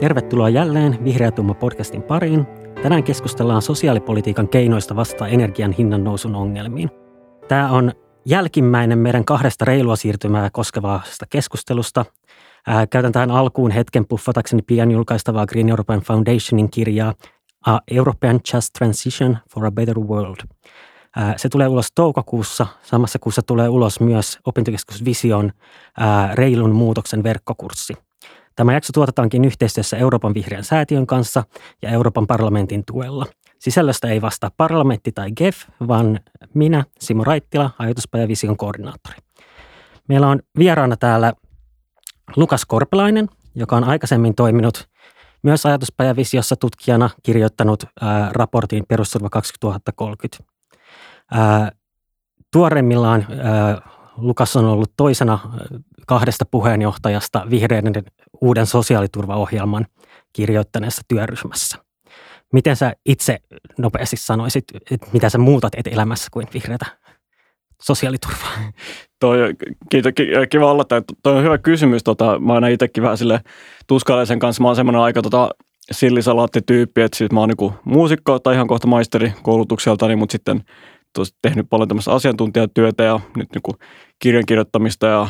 Tervetuloa jälleen Vihreä Tumma podcastin pariin. Tänään keskustellaan sosiaalipolitiikan keinoista vastata energian hinnan nousun ongelmiin. Tämä on jälkimmäinen meidän kahdesta reilua siirtymää koskevasta keskustelusta. Ää, käytän tähän alkuun hetken puffatakseni pian julkaistavaa Green European Foundationin kirjaa A European Just Transition for a Better World. Ää, se tulee ulos toukokuussa. Samassa kuussa tulee ulos myös opintokeskus Vision ää, reilun muutoksen verkkokurssi – Tämä jakso tuotetaankin yhteistyössä Euroopan vihreän säätiön kanssa ja Euroopan parlamentin tuella. Sisällöstä ei vastaa parlamentti tai GEF, vaan minä, Simo Raittila, ajatuspajavision koordinaattori. Meillä on vieraana täällä Lukas Korpelainen, joka on aikaisemmin toiminut myös ajatuspajavisiossa tutkijana kirjoittanut ää, raportin Perusturva 2030. Ää, tuoremmillaan ää, Lukas on ollut toisena kahdesta puheenjohtajasta vihreiden uuden sosiaaliturvaohjelman kirjoittaneessa työryhmässä. Miten sä itse nopeasti sanoisit, että mitä sä muutat et elämässä kuin vihreätä sosiaaliturvaa? Toi, kiitos, kiva olla. Toi on hyvä kysymys. Tota, mä oon itsekin vähän sille tuskallisen kanssa. Mä oon semmoinen aika tota, sillisalaattityyppi, että siis mä oon niinku muusikko tai ihan kohta maisteri koulutukseltani, mutta sitten tehnyt paljon tämmöistä asiantuntijatyötä ja nyt niinku kirjan kirjoittamista ja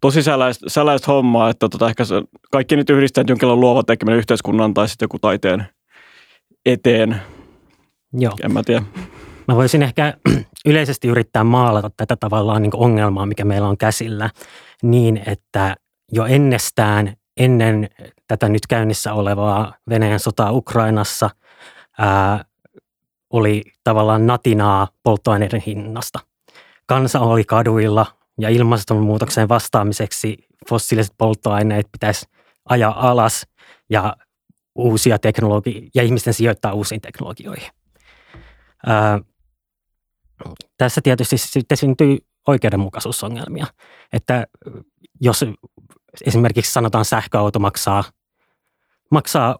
tosi säläistä, säläistä hommaa, että tota, ehkä se, kaikki nyt yhdistää jonkinlainen luova tekeminen yhteiskunnan tai sitten joku taiteen eteen. Joo. En mä tiedä. Mä voisin ehkä yleisesti yrittää maalata tätä tavallaan niin ongelmaa, mikä meillä on käsillä, niin että jo ennestään ennen tätä nyt käynnissä olevaa Venäjän sotaa Ukrainassa ää, oli tavallaan natinaa polttoaineiden hinnasta. Kansa oli kaduilla ja ilmastonmuutokseen vastaamiseksi fossiiliset polttoaineet pitäisi ajaa alas ja uusia teknologi- ja ihmisten sijoittaa uusiin teknologioihin. Ää, tässä tietysti sitten syntyy oikeudenmukaisuusongelmia, että jos esimerkiksi sanotaan sähköauto maksaa, maksaa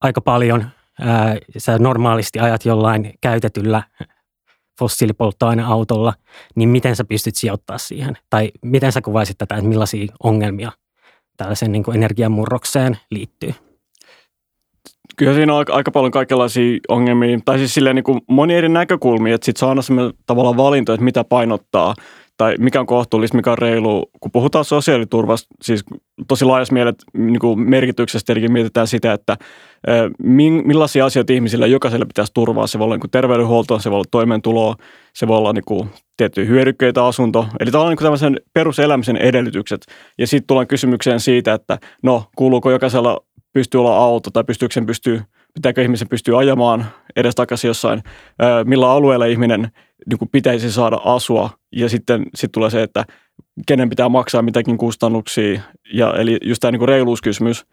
aika paljon, ää, sä normaalisti ajat jollain käytetyllä fossiilipolttoaineautolla, niin miten sä pystyt sijoittamaan siihen? Tai miten sä kuvaisit tätä, että millaisia ongelmia tällaisen niin energiamurrokseen liittyy? Kyllä siinä on aika, paljon kaikenlaisia ongelmia, tai siis silleen niin kuin moni eri näkökulmia, että sitten saa aina tavallaan valinto, että mitä painottaa tai mikä on kohtuullista, mikä on reilu. Kun puhutaan sosiaaliturvasta, siis tosi laajassa mielessä niin kuin merkityksestä eli mietitään sitä, että millaisia asioita ihmisille jokaiselle pitäisi turvaa. Se voi olla niin terveydenhuolto, se voi olla toimeentuloa, se voi olla niin kuin tiettyjä hyödykkeitä, asunto. Eli tavallaan niin tämmöisen peruselämisen edellytykset. Ja sitten tullaan kysymykseen siitä, että no kuuluuko jokaisella pystyy olla auto tai pystyykö sen pystyy, pitääkö ihmisen pystyy ajamaan edes takaisin jossain, millä alueella ihminen niin kuin pitäisi saada asua. Ja sitten sit tulee se, että kenen pitää maksaa mitäkin kustannuksia. Ja, eli just tämä niin kuin reiluuskysymys.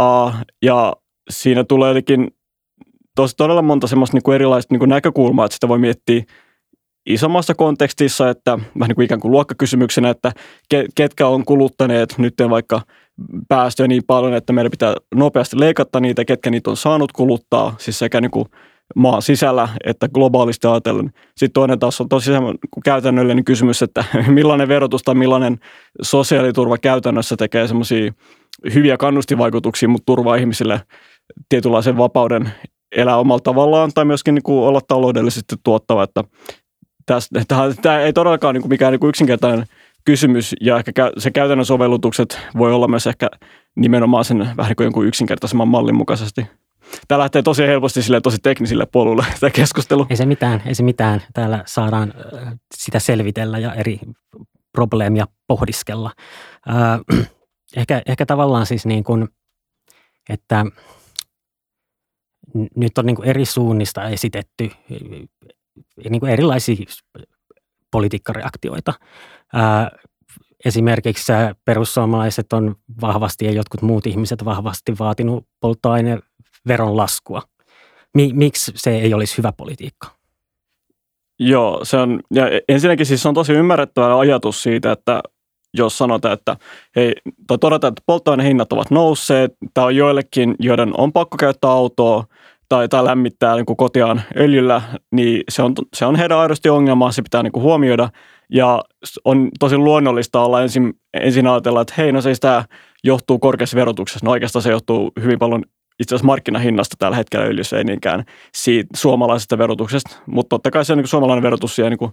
Uh, ja siinä tulee jotenkin tos, todella monta semmoista niin kuin erilaista niin kuin näkökulmaa, että sitä voi miettiä isommassa kontekstissa, että vähän niin kuin ikään kuin luokkakysymyksenä, että ketkä on kuluttaneet nyt vaikka päästöjä niin paljon, että meidän pitää nopeasti leikata niitä, ketkä niitä on saanut kuluttaa, siis sekä niin kuin maan sisällä että globaalisti ajatellen. Sitten toinen taas on tosi käytännöllinen kysymys, että millainen verotus tai millainen sosiaaliturva käytännössä tekee semmoisia hyviä kannustivaikutuksia, mutta turvaa ihmisille tietynlaisen vapauden elää omalla tavallaan tai myöskin niin kuin olla taloudellisesti tuottava. Että tästä, tämä ei todellakaan niin kuin mikään niin kuin yksinkertainen kysymys ja ehkä se käytännön sovellutukset voi olla myös ehkä nimenomaan sen vähän niin kuin jonkun yksinkertaisemman mallin mukaisesti. Tämä lähtee tosi helposti sille tosi teknisille polulle tämä keskustelu. Ei se mitään, ei se mitään. Täällä saadaan sitä selvitellä ja eri probleemia pohdiskella. Äh, ehkä, ehkä tavallaan siis niin kuin, että nyt on niin kuin eri suunnista esitetty niin kuin erilaisia politiikkareaktioita. Esimerkiksi perussuomalaiset on vahvasti ja jotkut muut ihmiset vahvasti vaatinut polttoaineveron laskua. Miksi se ei olisi hyvä politiikka? Joo, se on, ja ensinnäkin siis on tosi ymmärrettävä ajatus siitä, että jos sanotaan, että hei, tai todetaan, että polttoainehinnat ovat nousseet, tämä on joillekin, joiden on pakko käyttää autoa, tai, tai lämmittää niin kuin kotiaan öljyllä, niin se on, se on heidän aidosti ongelma, se pitää niin kuin huomioida. Ja on tosi luonnollista olla ensin, ensin ajatella, että hei, no se tämä johtuu korkeassa verotuksessa. No oikeastaan se johtuu hyvin paljon itse asiassa markkinahinnasta tällä hetkellä öljyssä, ei niinkään siitä suomalaisesta verotuksesta. Mutta totta kai se niin kuin suomalainen verotus siellä niin kuin,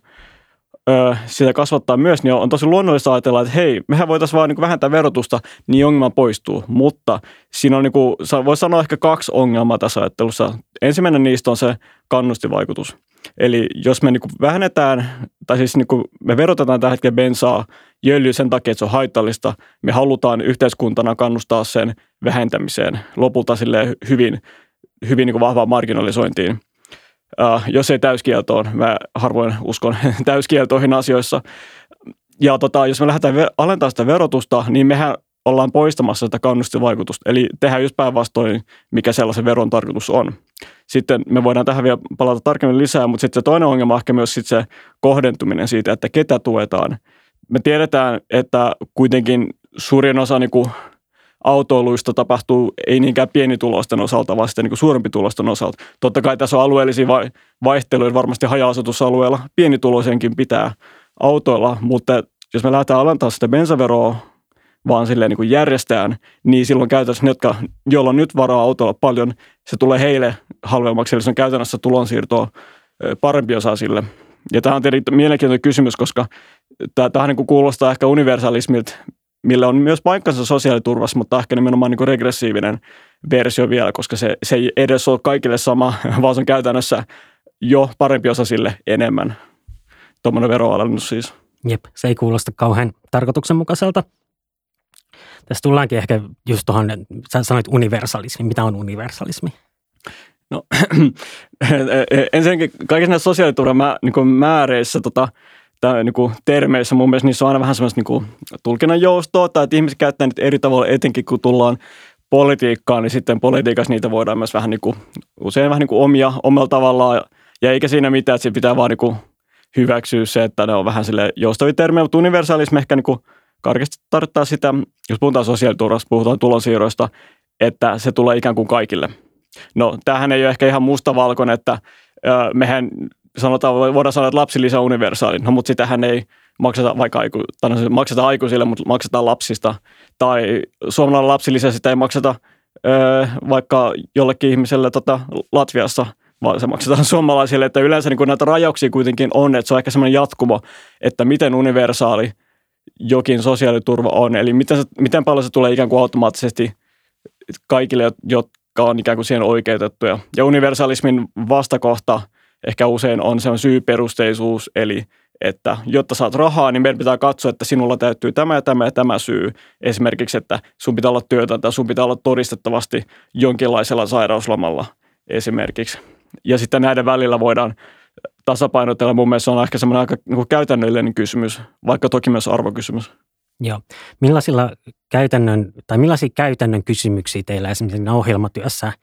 ö, sitä kasvattaa myös, niin on tosi luonnollista ajatella, että hei, mehän voitaisiin vaan niin vähentää verotusta, niin ongelma poistuu. Mutta siinä on, niin kuin, voi sanoa ehkä kaksi ongelmaa tässä ajattelussa. Ensimmäinen niistä on se kannustivaikutus. Eli jos me niin vähennetään, tai siis niin me verotetaan tällä hetkellä bensaa jöljy sen takia, että se on haitallista, me halutaan yhteiskuntana kannustaa sen vähentämiseen lopulta sille hyvin, hyvin niin vahvaan marginalisointiin. Uh, jos ei täyskieltoon, mä harvoin uskon täyskieltoihin asioissa. Ja tota, jos me lähdetään alentamaan sitä verotusta, niin mehän ollaan poistamassa sitä kannustivaikutusta. Eli tehdään just päinvastoin, mikä sellaisen veron tarkoitus on. Sitten me voidaan tähän vielä palata tarkemmin lisää, mutta sitten se toinen ongelma on ehkä myös sit se kohdentuminen siitä, että ketä tuetaan. Me tiedetään, että kuitenkin suurin osa niin kuin autoiluista tapahtuu ei niinkään pienituloisten osalta, vaan sitten niin suurempi tulosten osalta. Totta kai tässä on alueellisia vaihteluja, varmasti haja-asutusalueella pienituloisenkin pitää autoilla, mutta jos me lähdetään alentamaan sitä bensaveroa vaan silleen niin järjestään, niin silloin käytännössä ne, jotka, joilla on nyt varaa autolla paljon, se tulee heille halvemmaksi, eli se on käytännössä tulonsiirtoa parempi osa sille. Ja tämä on tietenkin mielenkiintoinen kysymys, koska tämä niin kuulostaa ehkä universalismilta, millä on myös paikkansa sosiaaliturvassa, mutta ehkä nimenomaan niin regressiivinen versio vielä, koska se, se ei edes ole kaikille sama, vaan se on käytännössä jo parempi osa sille enemmän. Tuommoinen veroalennus siis. Jep, se ei kuulosta kauhean tarkoituksenmukaiselta. Tässä tullaankin ehkä just tuohon, sä sanoit universalismi. Mitä on universalismi? No ensinnäkin kaikissa näissä sosiaaliturvan mä, niin määreissä tota, tai niin kuin termeissä mun mielestä niissä on aina vähän semmoista niin kuin tulkinnan joustoa tai että ihmiset käyttää niitä eri tavalla etenkin kun tullaan politiikkaan, niin sitten politiikassa niitä voidaan myös vähän niin kuin, usein vähän niin kuin omia omalla tavallaan ja eikä siinä mitään, että pitää vaan niin kuin hyväksyä se, että ne on vähän sille joustavia termejä, mutta universalismi ehkä niin kuin karkeasti tarkoittaa sitä, jos puhutaan sosiaaliturvasta, puhutaan tulonsiirroista, että se tulee ikään kuin kaikille. No, tämähän ei ole ehkä ihan mustavalkoinen, että mehän sanotaan, voidaan sanoa, että lapsilisä on universaali, no, mutta sitähän ei makseta vaikka aiku, tai no, maksetaan aikuisille, mutta maksetaan lapsista. Tai suomalainen lapsilisä sitä ei makseta ö, vaikka jollekin ihmiselle tota, Latviassa, vaan se maksetaan suomalaisille. Että yleensä niin näitä rajauksia kuitenkin on, että se on ehkä semmoinen jatkumo, että miten universaali jokin sosiaaliturva on. Eli miten, se, miten paljon se tulee ikään kuin automaattisesti kaikille, on ikään kuin siihen oikeutettuja. Ja universalismin vastakohta – ehkä usein on se on syyperusteisuus, eli että jotta saat rahaa, niin meidän pitää katsoa, että sinulla täyttyy tämä ja tämä ja tämä syy. Esimerkiksi, että sun pitää olla työtä tai sun pitää olla todistettavasti jonkinlaisella sairauslomalla esimerkiksi. Ja sitten näiden välillä voidaan tasapainotella. Mun mielestä on ehkä semmoinen aika niin käytännöllinen kysymys, vaikka toki myös arvokysymys. Joo. Millaisilla käytännön, tai millaisia käytännön kysymyksiä teillä esimerkiksi ohjelmatyössä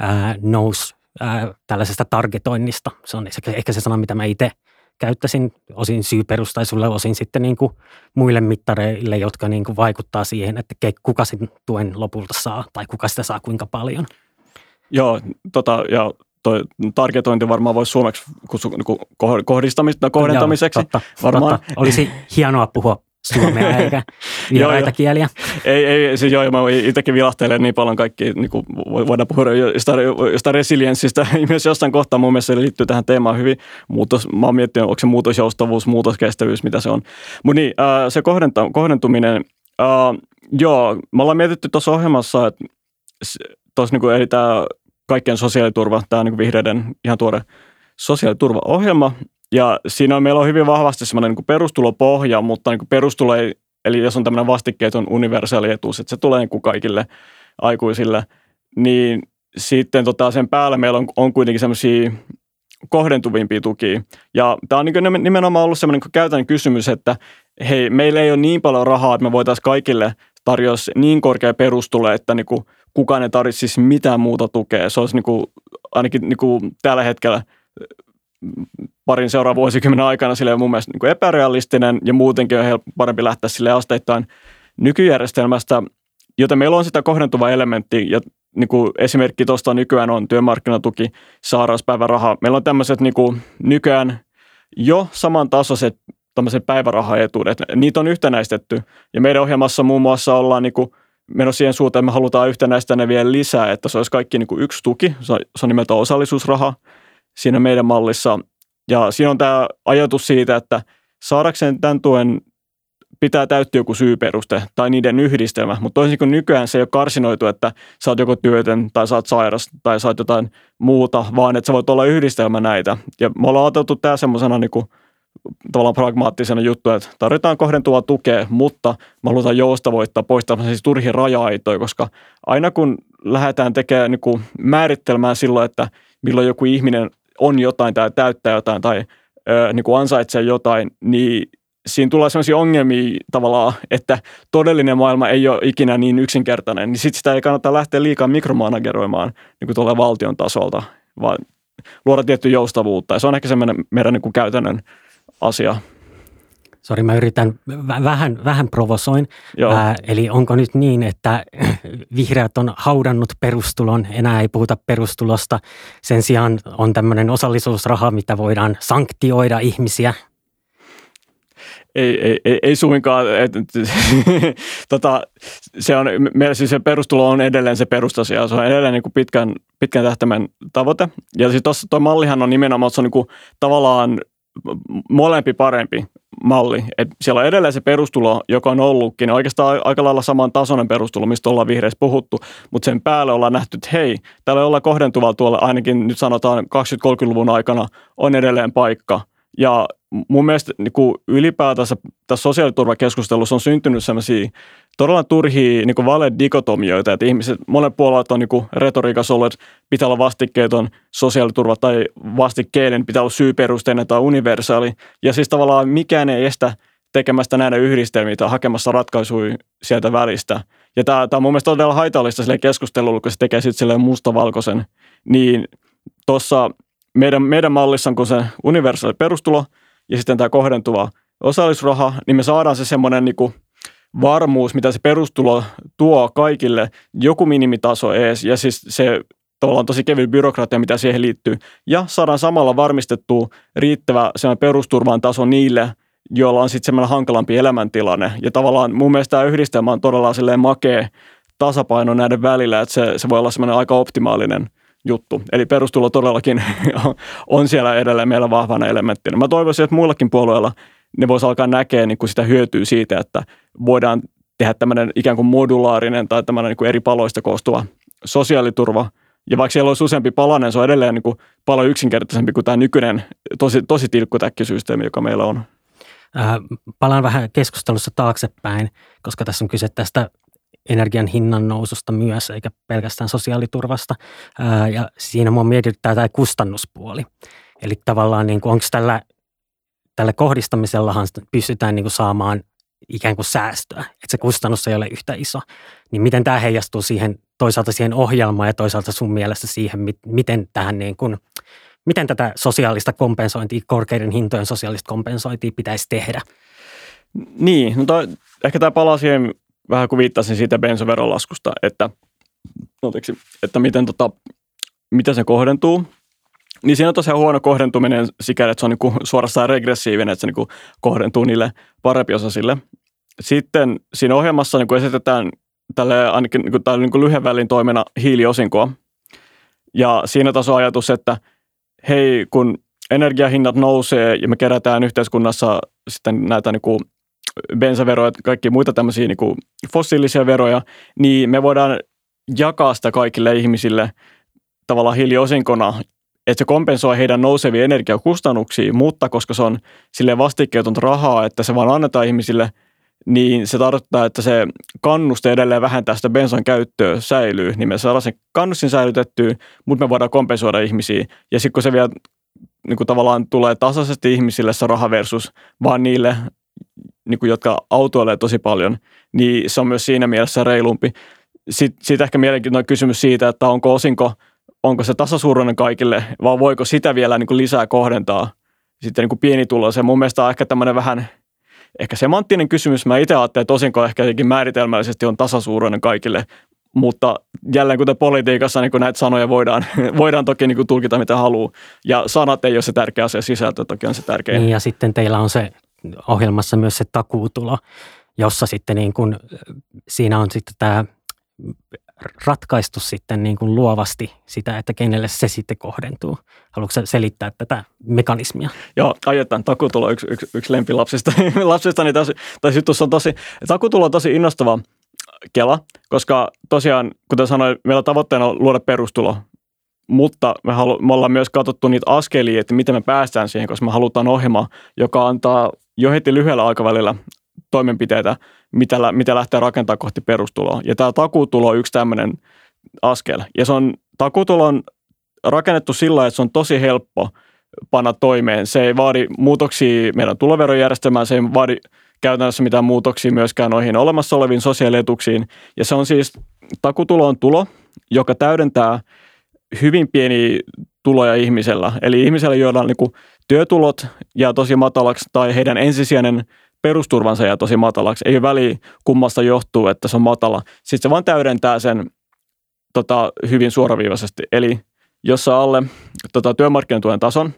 ää, nousi ää, tällaisesta targetoinnista. Se on ehkä se sana, mitä mä itse käyttäisin osin syyperustaisulle, osin sitten niin kuin muille mittareille, jotka niin kuin vaikuttaa siihen, että kuka sen tuen lopulta saa tai kuka sitä saa kuinka paljon. Joo, tota, ja toi targetointi varmaan voisi suomeksi kutsua niin kohdistamista, kohdentamiseksi. Joo, totta, varmaan. Totta. Olisi hienoa puhua suomea eikä vieraita kieliä. Ei, ei siis joo, mä itsekin vilahtelen niin paljon kaikki, niin kuin voidaan puhua jostain, jostain resilienssistä. Myös jossain kohtaa mun mielestä se liittyy tähän teemaan hyvin. Muutos, mä oon miettinyt, onko se muutosjoustavuus, muutoskestävyys, mitä se on. Mutta niin, se kohdenta, kohdentuminen, äh, joo, me ollaan mietitty tuossa ohjelmassa, että tuossa niin kuin, eli tämä kaikkien sosiaaliturva, tämä niin vihreiden ihan tuore sosiaaliturvaohjelma, ja siinä on, meillä on hyvin vahvasti semmoinen niin perustulopohja, mutta niin perustulo ei, eli jos on tämmöinen vastikkeeton universaali etuus, että se tulee niin kaikille aikuisille, niin sitten tota sen päällä meillä on, on kuitenkin semmoisia kohdentuvimpia tukia. Ja tämä on niin nimenomaan ollut semmoinen niin käytännön kysymys, että hei, meillä ei ole niin paljon rahaa, että me voitaisiin kaikille tarjoa niin korkea perustulo, että niin kuin kukaan ei tarvitsisi mitään muuta tukea. Se olisi niin kuin, ainakin niin kuin tällä hetkellä parin seuraavan vuosikymmenen aikana sille on mun mielestä niin kuin epärealistinen ja muutenkin on parempi lähteä sille asteittain nykyjärjestelmästä, joten meillä on sitä kohdentuva elementti ja niin kuin esimerkki tuosta nykyään on työmarkkinatuki, sairauspäiväraha. Meillä on tämmöiset niin kuin nykyään jo samantasoiset tämmöiset päivärahaetuudet. Niitä on yhtenäistetty ja meidän ohjelmassa muun muassa ollaan niin kuin menossa siihen suuntaan, että me halutaan yhtenäistä ne vielä lisää, että se olisi kaikki niin kuin yksi tuki, se on nimeltä osallisuusraha siinä meidän mallissa. Ja siinä on tämä ajatus siitä, että saadakseen tämän tuen pitää täyttyä joku syyperuste tai niiden yhdistelmä, mutta toisin kuin nykyään se ei ole karsinoitu, että sä oot joko työtön tai sä oot sairas tai sä oot jotain muuta, vaan että sä voit olla yhdistelmä näitä. Ja me ollaan otettu tämä semmoisena niin tavallaan pragmaattisena juttu, että tarvitaan kohdentuvaa tukea, mutta me halutaan joustavoittaa poistaa siis turhia raja-aitoja, koska aina kun lähdetään tekemään niin kuin silloin, että milloin joku ihminen on jotain tai täyttää jotain tai ö, niin kuin ansaitsee jotain, niin siinä tulee sellaisia ongelmia tavallaan, että todellinen maailma ei ole ikinä niin yksinkertainen, niin sitten sitä ei kannata lähteä liikaa mikromanageroimaan niin tuolla valtion tasolta, vaan luoda tiettyä joustavuutta. Ja se on ehkä semmoinen meidän niin kuin käytännön asia. Sori, mä yritän vähän, vähän provosoin. Ää, eli onko nyt niin, että vihreät on haudannut perustulon, enää ei puhuta perustulosta. Sen sijaan on tämmöinen osallisuusraha, mitä voidaan sanktioida ihmisiä – ei, ei, ei, ei suinkaan. Et, tota, se on, meillä siis se perustulo on edelleen se perustasia. Se on edelleen niin kuin pitkän, pitkän tähtäimen tavoite. Ja siis tuossa tuo mallihan on nimenomaan, se on niin kuin tavallaan molempi parempi malli. Et siellä on edelleen se perustulo, joka on ollutkin oikeastaan aika lailla saman tasoinen perustulo, mistä ollaan vihreissä puhuttu, mutta sen päälle ollaan nähty, että hei, täällä olla kohdentuvalla tuolla ainakin nyt sanotaan 20-30-luvun aikana on edelleen paikka. Ja mun mielestä niin kuin ylipäätänsä tässä sosiaaliturvakeskustelussa on syntynyt sellaisia todella turhia niin vale-dikotomioita, että ihmiset, monet puolet on niin retoriikassa ollut, että pitää olla vastikkeeton sosiaaliturva tai vastikkeellinen, pitää olla syyperusteinen tai universaali. Ja siis tavallaan mikään ei estä tekemästä näiden yhdistelmiä tai hakemassa ratkaisuja sieltä välistä. Ja tämä, tämä on mun mielestä todella haitallista sille keskustelulle, kun se tekee sitten silleen mustavalkoisen. Niin tuossa meidän, meidän mallissa kun se universaali perustulo – ja sitten tämä kohdentuva osallisraha, niin me saadaan se semmoinen niin varmuus, mitä se perustulo tuo kaikille, joku minimitaso ees, ja siis se tavallaan tosi kevyt byrokratia, mitä siihen liittyy. Ja saadaan samalla varmistettua riittävä perusturvan taso niille, joilla on sitten semmoinen hankalampi elämäntilanne. Ja tavallaan mun mielestä tämä yhdistelmä on todella silleen makea tasapaino näiden välillä, että se, se voi olla semmoinen aika optimaalinen – juttu. Eli perustulo todellakin on siellä edelleen meillä vahvana elementtinä. Mä toivoisin, että muillakin puolueilla ne voisi alkaa näkeä niin kuin sitä hyötyä siitä, että voidaan tehdä tämmöinen ikään kuin modulaarinen tai tämmöinen niin kuin eri paloista koostuva sosiaaliturva. Ja vaikka siellä olisi useampi palanen, se on edelleen niin kuin paljon yksinkertaisempi kuin tämä nykyinen tosi, tosi tilkkutäkkisysteemi, joka meillä on. Äh, palaan vähän keskustelussa taaksepäin, koska tässä on kyse tästä energian hinnan noususta myös, eikä pelkästään sosiaaliturvasta. Ää, ja siinä mua mietityttää tämä kustannuspuoli. Eli tavallaan niin onko tällä, tällä kohdistamisellahan pystytään niin kuin saamaan ikään kuin säästöä, että se kustannus ei ole yhtä iso. Niin miten tämä heijastuu siihen toisaalta siihen ohjelmaan ja toisaalta sun mielestä siihen, miten tähän niin kuin, miten tätä sosiaalista kompensointia, korkeiden hintojen sosiaalista kompensointia pitäisi tehdä? Niin, no toi, ehkä tämä palaa siihen vähän kuin viittasin siitä bensoverolaskusta, että, anteeksi, että miten, tota, miten se kohdentuu. Niin siinä on tosiaan huono kohdentuminen sikäli, että se on niin kuin suorastaan regressiivinen, että se niin kuin kohdentuu niille parempiosaisille. Sitten siinä ohjelmassa niin kuin esitetään tälle ainakin niin kuin, tälle niin kuin lyhyen välin toimena hiiliosinkoa. Ja siinä taas on ajatus, että hei, kun energiahinnat nousee ja me kerätään yhteiskunnassa sitten näitä niin kuin bensaveroja ja kaikki muita tämmöisiä niin kuin fossiilisia veroja, niin me voidaan jakaa sitä kaikille ihmisille tavallaan hiiliosinkona, että se kompensoi heidän nousevia energiakustannuksia, mutta koska se on sille vastikkeetonta rahaa, että se vaan annetaan ihmisille, niin se tarkoittaa, että se kannuste edelleen vähentää sitä bensan käyttöä säilyy, niin me saadaan sen kannustin säilytettyä, mutta me voidaan kompensoida ihmisiä. Ja sitten kun se vielä niin kuin tavallaan tulee tasaisesti ihmisille se raha versus vaan niille niin kuin, jotka autoilee tosi paljon, niin se on myös siinä mielessä reilumpi. Sitten, sitten ehkä mielenkiintoinen kysymys siitä, että onko osinko, onko se tasasuuruinen kaikille, vai voiko sitä vielä niin kuin lisää kohdentaa sitten niin kuin pienituloiseen. Mun mielestä on ehkä tämmöinen vähän ehkä semanttinen kysymys. Mä itse ajattelen, että osinko ehkä jotenkin määritelmällisesti on tasasuuruinen kaikille, mutta jälleen kuten politiikassa niin kun näitä sanoja voidaan, voidaan toki niin kuin tulkita mitä haluaa. Ja sanat ei ole se tärkeä asia, sisältö toki on se tärkeä. Niin ja sitten teillä on se ohjelmassa myös se takuutulo, jossa sitten niin kuin, siinä on sitten tämä ratkaistu sitten niin kuin luovasti sitä, että kenelle se sitten kohdentuu? Haluatko selittää tätä mekanismia? Joo, ajetaan. Takutulo on yksi, yksi, yksi lempilapsista. lapsista, niin tässä, tässä jutussa on tosi, takutulo on tosi innostava kela, koska tosiaan, kuten sanoin, meillä tavoitteena on luoda perustulo, mutta me, halu, me ollaan myös katsottu niitä askelia, että miten me päästään siihen, koska me halutaan ohjelma, joka antaa jo heti lyhyellä aikavälillä toimenpiteitä, mitä, mitä lähtee rakentamaan kohti perustuloa. Ja tämä takuutulo on yksi tämmöinen askel. Ja se on, takuutulo on rakennettu sillä että se on tosi helppo panna toimeen. Se ei vaadi muutoksia meidän tuloverojärjestelmään, se ei vaadi käytännössä mitään muutoksia myöskään noihin olemassa oleviin sosiaalietuksiin. Ja se on siis, takutulo on tulo, joka täydentää hyvin pieni tuloja ihmisellä. Eli ihmisellä, joilla on niin työtulot ja tosi matalaksi tai heidän ensisijainen perusturvansa ja tosi matalaksi. Ei ole väliä kummasta johtuu, että se on matala. Sitten se vaan täydentää sen tota, hyvin suoraviivaisesti. Eli jos saa alle tota, työmarkkinatuen tason,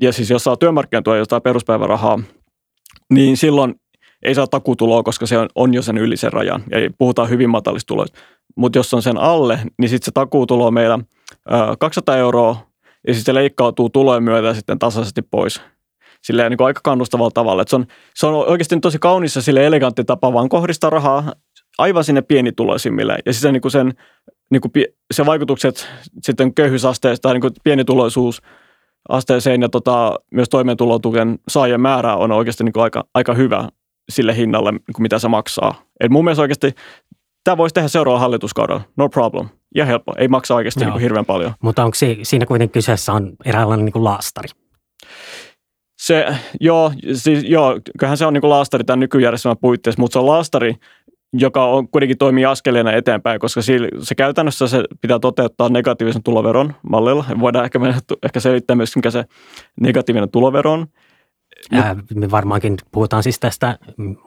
ja siis jos saa työmarkkinatuen jostain peruspäivärahaa, niin silloin ei saa takutuloa, koska se on, on jo sen yli sen rajan. Ja puhutaan hyvin matalista tuloista. Mutta jos on sen alle, niin sitten se takuutulo on meillä 200 euroa, ja sitten se leikkautuu tulojen myötä sitten tasaisesti pois – silleen niin kuin aika kannustavalla tavalla. Et se, on, se on oikeasti tosi kaunis ja sille elegantti tapa vaan kohdistaa rahaa aivan sinne pienituloisimmille. Ja sitten niin sen, niin kuin se vaikutukset sitten köyhyysasteesta tai niin kuin pienituloisuus asteeseen ja tota, myös toimeentulotuken saajien määrä on oikeasti niin kuin aika, aika hyvä sille hinnalle, niin kuin mitä se maksaa. Et mun mielestä oikeasti tämä voisi tehdä seuraavalla hallituskaudella, no problem. Ja helppo, ei maksa oikeasti niin kuin hirveän paljon. Mutta onko siinä kuitenkin kyseessä on eräänlainen niin kuin laastari? Se, joo, siis, joo, kyllähän se on niin laastari tämän nykyjärjestelmän puitteissa, mutta se on laastari, joka on, kuitenkin toimii askeleena eteenpäin, koska se käytännössä se pitää toteuttaa negatiivisen tuloveron mallilla. Voidaan ehkä, mennä, ehkä selittää myös, mikä se negatiivinen tulovero on. Ää, me varmaankin puhutaan siis tästä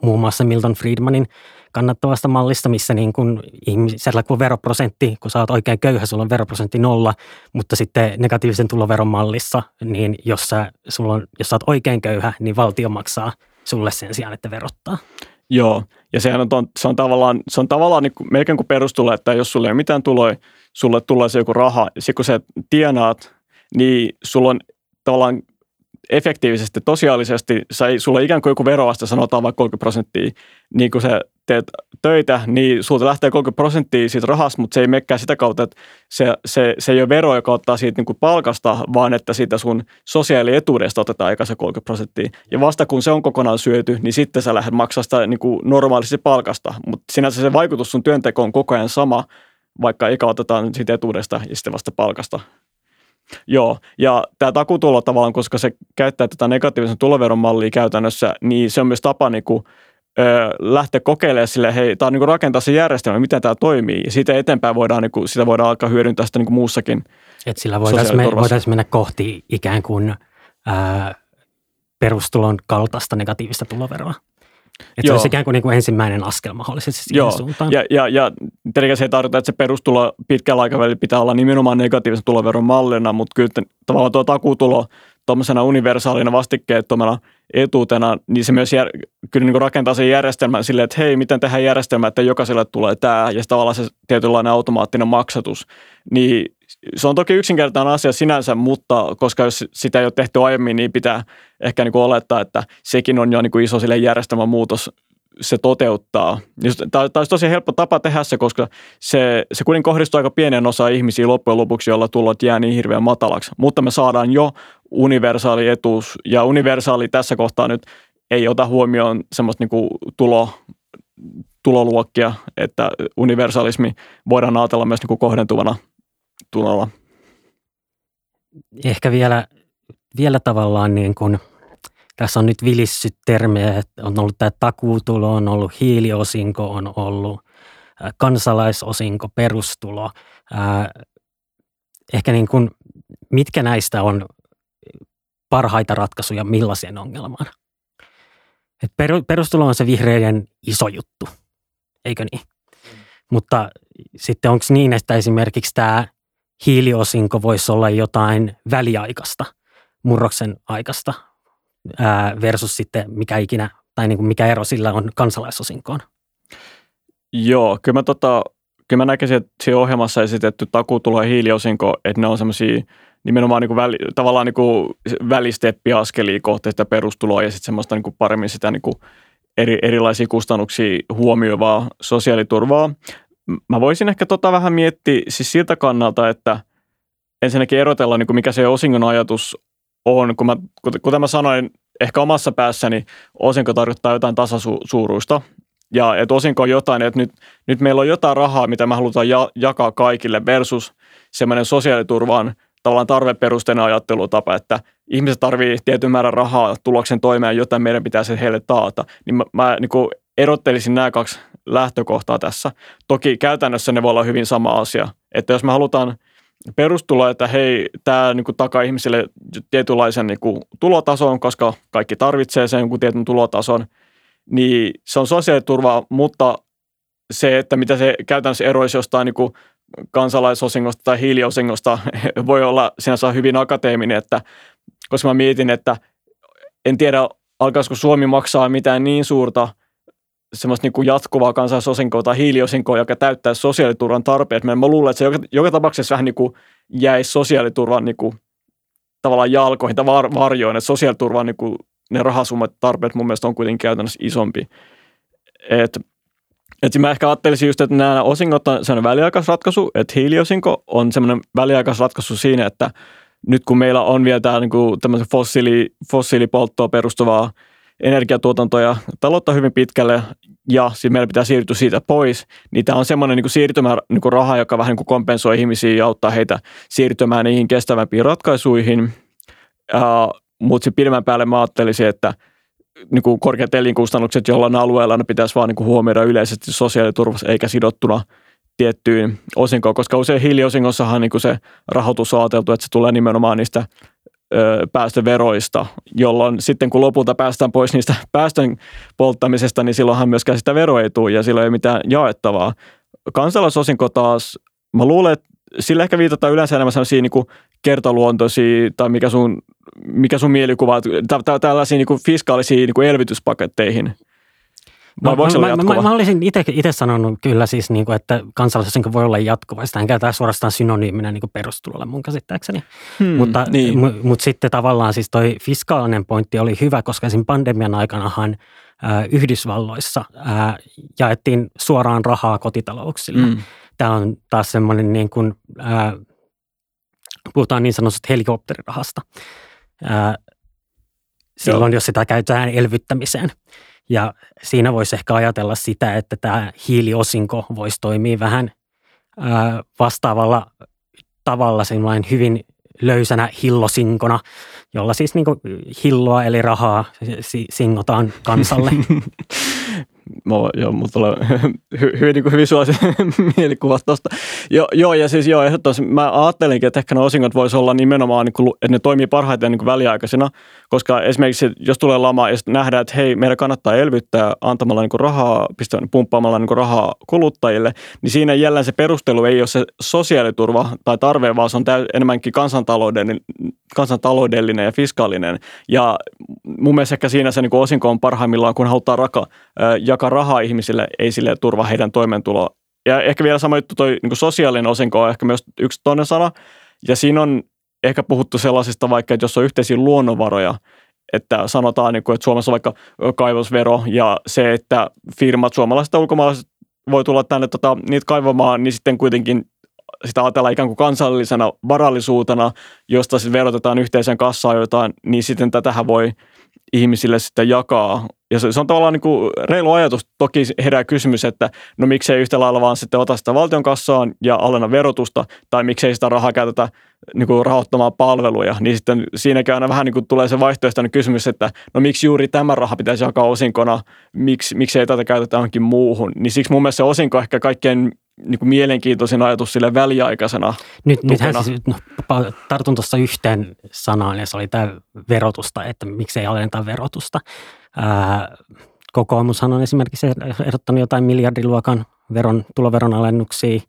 muun muassa Milton Friedmanin kannattavasta mallista, missä niin kun ihmisellä kun veroprosentti, kun sä oot oikein köyhä, sulla on veroprosentti nolla, mutta sitten negatiivisen tuloveron mallissa, niin jos sä, sulla on, jos sä oot oikein köyhä, niin valtio maksaa sulle sen sijaan, että verottaa. Joo, ja sehän on, se on tavallaan, se on tavallaan niin kuin, melkein kuin perustulo, että jos sulle ei ole mitään tuloja, sulle tulee se joku raha, ja sitten kun sä tienaat, niin sulla on tavallaan efektiivisesti, tosiaalisesti, sulla on ikään kuin joku veroaste, sanotaan vaikka 30 prosenttia, niin kun sä teet töitä, niin sulta lähtee 30 prosenttia siitä rahasta, mutta se ei menekään sitä kautta, että se, se, se ei ole vero, joka ottaa siitä niin kuin palkasta, vaan että siitä sun sosiaalietuudesta otetaan eikä se 30 prosenttia. Ja vasta kun se on kokonaan syöty, niin sitten sä lähdet maksaa sitä niin kuin normaalisti palkasta, mutta sinänsä se vaikutus sun työntekoon on koko ajan sama, vaikka eikä otetaan siitä etuudesta ja sitten vasta palkasta. Joo, ja tämä takutulo tavallaan, koska se käyttää tätä negatiivisen tuloveron mallia käytännössä, niin se on myös tapa niin kuin, ö, lähteä kokeilemaan sille, hei, tämä on niin rakentaa se järjestelmä, miten tämä toimii. Ja siitä eteenpäin voidaan, niin kuin, sitä voidaan alkaa hyödyntää sitä niin kuin muussakin Et sillä voitaisiin me, voitais mennä kohti ikään kuin ää, perustulon kaltaista negatiivista tuloveroa. Että se olisi ikään kuin, niin kuin ensimmäinen askel mahdollisesti siihen Joo. suuntaan. Ja, ja, ja tietenkin se ei tarkoita, että se perustulo pitkällä aikavälillä pitää olla nimenomaan negatiivisen tuloveron mallina, mutta kyllä tavallaan tuo takutulo tuommoisena universaalina vastikkeettomana etuutena, niin se myös jär, kyllä niin kuin rakentaa sen järjestelmän silleen, että hei, miten tehdään järjestelmä, että jokaiselle tulee tämä, ja tavallaan se tietynlainen automaattinen maksatus. Niin se on toki yksinkertainen asia sinänsä, mutta koska jos sitä ei ole tehty aiemmin, niin pitää ehkä niin kuin olettaa, että sekin on jo niin kuin iso sille järjestelmän muutos se toteuttaa. Tämä olisi tosi helppo tapa tehdä se, koska se, se kuitenkin kohdistuu aika pienen osa ihmisiä loppujen lopuksi, joilla tulot jää niin hirveän matalaksi. Mutta me saadaan jo universaali etuus, ja universaali tässä kohtaa nyt ei ota huomioon semmoista niin kuin tulo, tuloluokkia, että universalismi voidaan ajatella myös niin kuin kohdentuvana tulolla. Ehkä vielä, vielä tavallaan niin kuin, tässä on nyt vilissyt termejä, että on ollut tämä takuutulo, on ollut hiiliosinko, on ollut kansalaisosinko, perustulo. Ehkä niin kuin, mitkä näistä on parhaita ratkaisuja millaiseen ongelmaan? Et perustulo on se vihreiden iso juttu, eikö niin? Mm. Mutta sitten onko niin, että esimerkiksi tämä hiiliosinko voisi olla jotain väliaikaista, murroksen aikaista versus sitten mikä ikinä, tai niin kuin mikä ero sillä on kansalaisosinkoon? Joo, kyllä mä tota, kyllä mä näkisin, että siinä ohjelmassa esitetty takuutulo ja hiiliosinko, että ne on semmoisia nimenomaan niin kuin väli, tavallaan niin kuin välisteppiaskelia kohti sitä perustuloa ja sitten semmoista niin kuin paremmin sitä niin kuin eri, erilaisia kustannuksia huomioivaa sosiaaliturvaa. Mä voisin ehkä tota vähän miettiä siis siltä kannalta, että ensinnäkin erotella, niin kuin mikä se osingon ajatus on. Kun mä, kuten mä sanoin, ehkä omassa päässäni osinko tarkoittaa jotain tasasuuruista. Ja että osinko on jotain, että nyt, nyt meillä on jotain rahaa, mitä me halutaan ja, jakaa kaikille versus semmoinen sosiaaliturvan tavallaan tarveperusteinen ajattelutapa, että ihmiset tarvii tietyn määrän rahaa tuloksen toimeen, joten meidän pitää se heille taata. Niin mä, mä niin kuin erottelisin nämä kaksi lähtökohtaa tässä. Toki käytännössä ne voi olla hyvin sama asia. Että jos me halutaan perustulo, että hei, tämä niin kuin takaa ihmisille tietynlaisen niin kuin tulotason, koska kaikki tarvitsee sen jonkun tietyn tulotason, niin se on sosiaaliturva, mutta se, että mitä se käytännössä eroisi jostain niin kuin kansalaisosingosta tai hiiliosingosta, voi olla sinänsä hyvin akateeminen, että koska mä mietin, että en tiedä, alkaisiko Suomi maksaa mitään niin suurta semmoista niin kuin jatkuvaa kansalaisosinkoa tai hiiliosinkoa, joka täyttää sosiaaliturvan tarpeet. Mä luulen, että se joka, joka tapauksessa vähän niin kuin jäisi sosiaaliturvan niin kuin, tavallaan jalkoihin tai var, varjoin, että sosiaaliturvan niin kuin, ne rahasummat tarpeet mun mielestä on kuitenkin käytännössä isompi. Et, et mä ehkä ajattelisin just, että nämä osingot on sellainen väliaikaisratkaisu, että hiiliosinko on semmoinen väliaikaisratkaisu siinä, että nyt kun meillä on vielä tämä niin kuin fossiili, fossiilipolttoa perustuvaa energiatuotantoa ja taloutta hyvin pitkälle ja sitten meillä pitää siirtyä siitä pois, niin tämä on semmoinen niin siirtymä niin raha, joka vähän niin kompensoi ihmisiä ja auttaa heitä siirtymään niihin kestävämpiin ratkaisuihin. Uh, mutta sitten pidemmän päälle mä ajattelisin, että niin kuin korkeat elinkustannukset jollain alueella ne pitäisi vaan niin kuin huomioida yleisesti sosiaaliturvassa eikä sidottuna tiettyyn osinkoon, koska usein hiiliosingossahan niin kuin se rahoitus on ajateltu, että se tulee nimenomaan niistä päästöveroista, jolloin sitten kun lopulta päästään pois niistä päästön polttamisesta, niin silloinhan myöskään sitä veroa ei tule ja silloin ei mitään jaettavaa. Kansalaisosinko taas, mä luulen, että sillä ehkä viitataan yleensä enemmän sellaisia niin kertaluontoisia tai mikä sun, mikä sun mielikuva, tällaisiin niin fiskaalisiin niin elvytyspaketteihin – Vai no, mä, mä, mä, mä, olisin itse sanonut kyllä siis, niin kuin, että kansalaisen voi olla jatkuva. Sitä käytetään suorastaan synonyyminä niin perustulolle mun käsittääkseni. Hmm, mutta, niin. m- mutta sitten tavallaan siis toi fiskaalinen pointti oli hyvä, koska siinä pandemian aikanahan ää, Yhdysvalloissa ää, jaettiin suoraan rahaa kotitalouksille. Hmm. Tämä on taas semmoinen niin kuin, ää, puhutaan niin sanotusta helikopterirahasta. Ää, silloin, Joo. jos sitä käytetään elvyttämiseen. Ja siinä voisi ehkä ajatella sitä, että tämä hiiliosinko voisi toimia vähän vastaavalla tavalla sellainen hyvin löysänä hillosinkona, jolla siis niin hilloa eli rahaa singotaan kansalle. Mä, joo, mulla tulee hy, hyvin niin visuaalisen mielikuva tuosta. Jo, joo, ja siis joo, ehdottomasti mä ajattelinkin, että ehkä ne osingot voisi olla nimenomaan, niin kuin, että ne toimii parhaiten niin kuin väliaikaisena, koska esimerkiksi jos tulee lama ja nähdään, että hei, meidän kannattaa elvyttää antamalla niin rahaa, pistämällä, pumppaamalla niin rahaa kuluttajille, niin siinä jälleen se perustelu ei ole se sosiaaliturva tai tarve, vaan se on täy, enemmänkin kansantaloudellinen, kansantaloudellinen ja fiskaalinen. Ja mun mielestä ehkä siinä se niin osinko on parhaimmillaan, kun halutaan raka, jakaa rahaa ihmisille, ei sille turva heidän toimeentuloa. Ja ehkä vielä sama juttu, toi niin sosiaalinen osinko on ehkä myös yksi toinen sana. Ja siinä on ehkä puhuttu sellaisista vaikka, että jos on yhteisiä luonnonvaroja, että sanotaan, niin että Suomessa on vaikka kaivosvero ja se, että firmat, suomalaiset ja ulkomaalaiset voi tulla tänne tota, niitä kaivamaan, niin sitten kuitenkin sitä ajatellaan ikään kuin kansallisena varallisuutena, josta sitten verotetaan yhteiseen kassaan jotain, niin sitten tätähän voi ihmisille sitten jakaa. Ja se, se on tavallaan niin kuin reilu ajatus. Toki herää kysymys, että no miksei yhtä lailla vaan sitten ota sitä valtion kassaan ja alenna verotusta, tai miksei sitä rahaa käytetä niin kuin rahoittamaan palveluja. Niin sitten siinäkin aina vähän niin kuin tulee se vaihtoehtoinen kysymys, että no miksi juuri tämä raha pitäisi jakaa osinkona, miksi, miksi ei tätä käytetä johonkin muuhun. Niin siksi mun mielestä se osinko ehkä kaikkein niin kuin mielenkiintoisin ajatus sille väliaikaisena Nyt, nythän siis, no, tartun tuossa yhteen sanaan, ja se oli tämä verotusta, että miksei alenneta verotusta. Ää, kokoomushan on esimerkiksi ehdottanut jotain miljardiluokan veron, tuloveron alennuksia.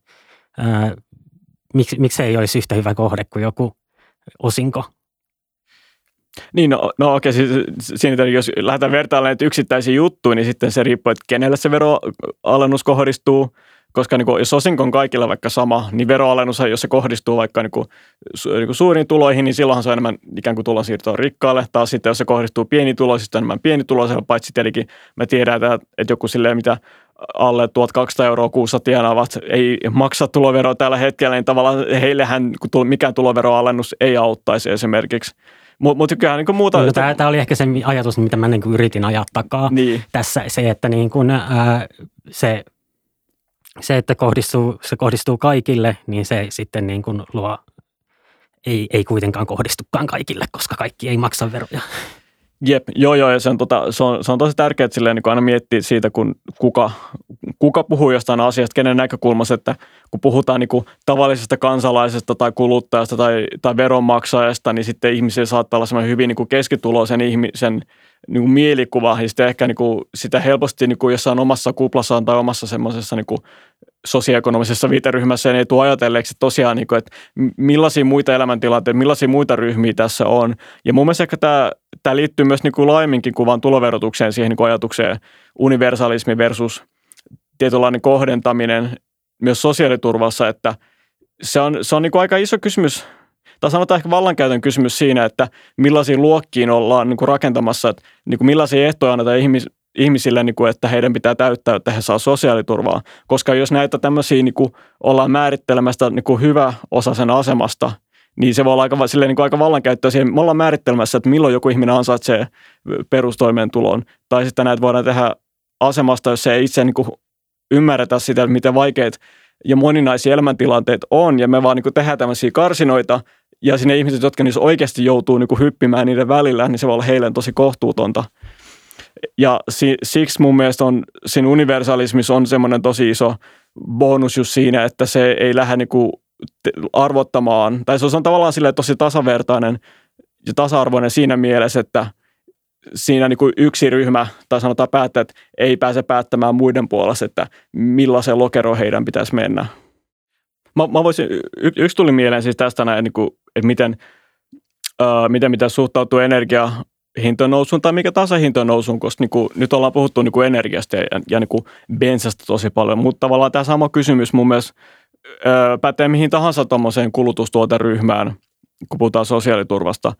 Ää, miksi, miksei olisi yhtä hyvä kohde kuin joku osinko niin, no, no okei, siis, siinä jos lähdetään vertailemaan yksittäisiä juttuja, niin sitten se riippuu, että kenelle se veroalennus kohdistuu, koska niin kuin, jos osinko on kaikilla vaikka sama, niin veroalennus, jos se kohdistuu vaikka niin kuin, su, niin kuin suuriin tuloihin, niin silloinhan se on enemmän ikään kuin tulonsiirtoa rikkaalle. Taas sitten, jos se kohdistuu pienituloisista, enemmän pienituloisille, paitsi tietenkin me tiedetään, että joku silleen, mitä alle 1200 euroa kuussa tienaavat, ei maksa tuloveroa tällä hetkellä, niin tavallaan heillehän mikään tuloveroalennus ei auttaisi esimerkiksi. Mutta mut kyllähän niin muuta... No, tämä, tämä oli ehkä se ajatus, mitä mä niin yritin ajaa takaa niin. tässä. Se, että niin kuin, ää, se, se, että kohdistuu, se kohdistuu kaikille, niin se sitten niin kuin luo, ei, ei kuitenkaan kohdistukaan kaikille, koska kaikki ei maksa veroja. Jep, joo joo, ja se on, tota, se on, se on tosi tärkeää silleen, niin aina miettiä siitä, kun kuka, kuka puhuu jostain asiasta, kenen näkökulmassa, että kun puhutaan niin kuin tavallisesta kansalaisesta tai kuluttajasta tai, tai veronmaksajasta, niin sitten ihmisillä saattaa olla semmoinen hyvin niin kuin keskituloisen ihmisen niin kuin mielikuva, ja sitten ehkä niin kuin, sitä helposti niin kuin jossain omassa kuplassaan tai omassa semmoisessa niin kuin sosioekonomisessa viiteryhmässä ei tule ajatelleeksi tosiaan, niin kuin, että millaisia muita elämäntilanteita, millaisia muita ryhmiä tässä on. Ja mun mielestä ehkä tämä, tämä liittyy myös niin kuin laajemminkin kuin vain tuloverotukseen, siihen niin kuin ajatukseen universalismi versus tietynlainen kohdentaminen myös sosiaaliturvassa, että se on, se on niin kuin aika iso kysymys, tai sanotaan ehkä vallankäytön kysymys siinä, että millaisiin luokkiin ollaan niin kuin rakentamassa, että niin kuin millaisia ehtoja annetaan ihmis, ihmisille, niin kuin, että heidän pitää täyttää, että he saa sosiaaliturvaa. Koska jos näitä tämmöisiä niin kuin ollaan määrittelemästä niin kuin hyvä osa sen asemasta, niin se voi olla aika, silleen, niin kuin aika vallankäyttöä siihen. Me ollaan määrittelemässä, että milloin joku ihminen ansaitsee perustoimeentulon. Tai sitten näitä voidaan tehdä asemasta, jos se ei itse niin kuin ymmärretä sitä, miten vaikeat ja moninaisia elämäntilanteet on. Ja me vaan niin kuin tehdään tämmöisiä karsinoita, ja sinne ihmiset, jotka niissä oikeasti joutuu niin kuin hyppimään niiden välillä, niin se voi olla heille tosi kohtuutonta. Ja si, siksi mun mielestä on, siinä universalismissa on semmoinen tosi iso bonus just siinä, että se ei lähde niin kuin arvottamaan, tai se on tavallaan sille tosi tasavertainen ja tasa-arvoinen siinä mielessä, että siinä niin kuin yksi ryhmä tai sanotaan päättäjät ei pääse päättämään muiden puolesta, että millaisen lokero heidän pitäisi mennä. Mä, mä voisin, y, yksi tuli mieleen siis tästä näin, niin kuin, että miten, miten, miten suhtautuu energia nousuun tai mikä tahansa nousuun, koska niin kuin, nyt ollaan puhuttu niin kuin energiasta ja, ja niin kuin bensasta tosi paljon, mutta tavallaan tämä sama kysymys mun mielestä ö, pätee mihin tahansa tuommoiseen kulutustuoteryhmään, kun puhutaan sosiaaliturvasta.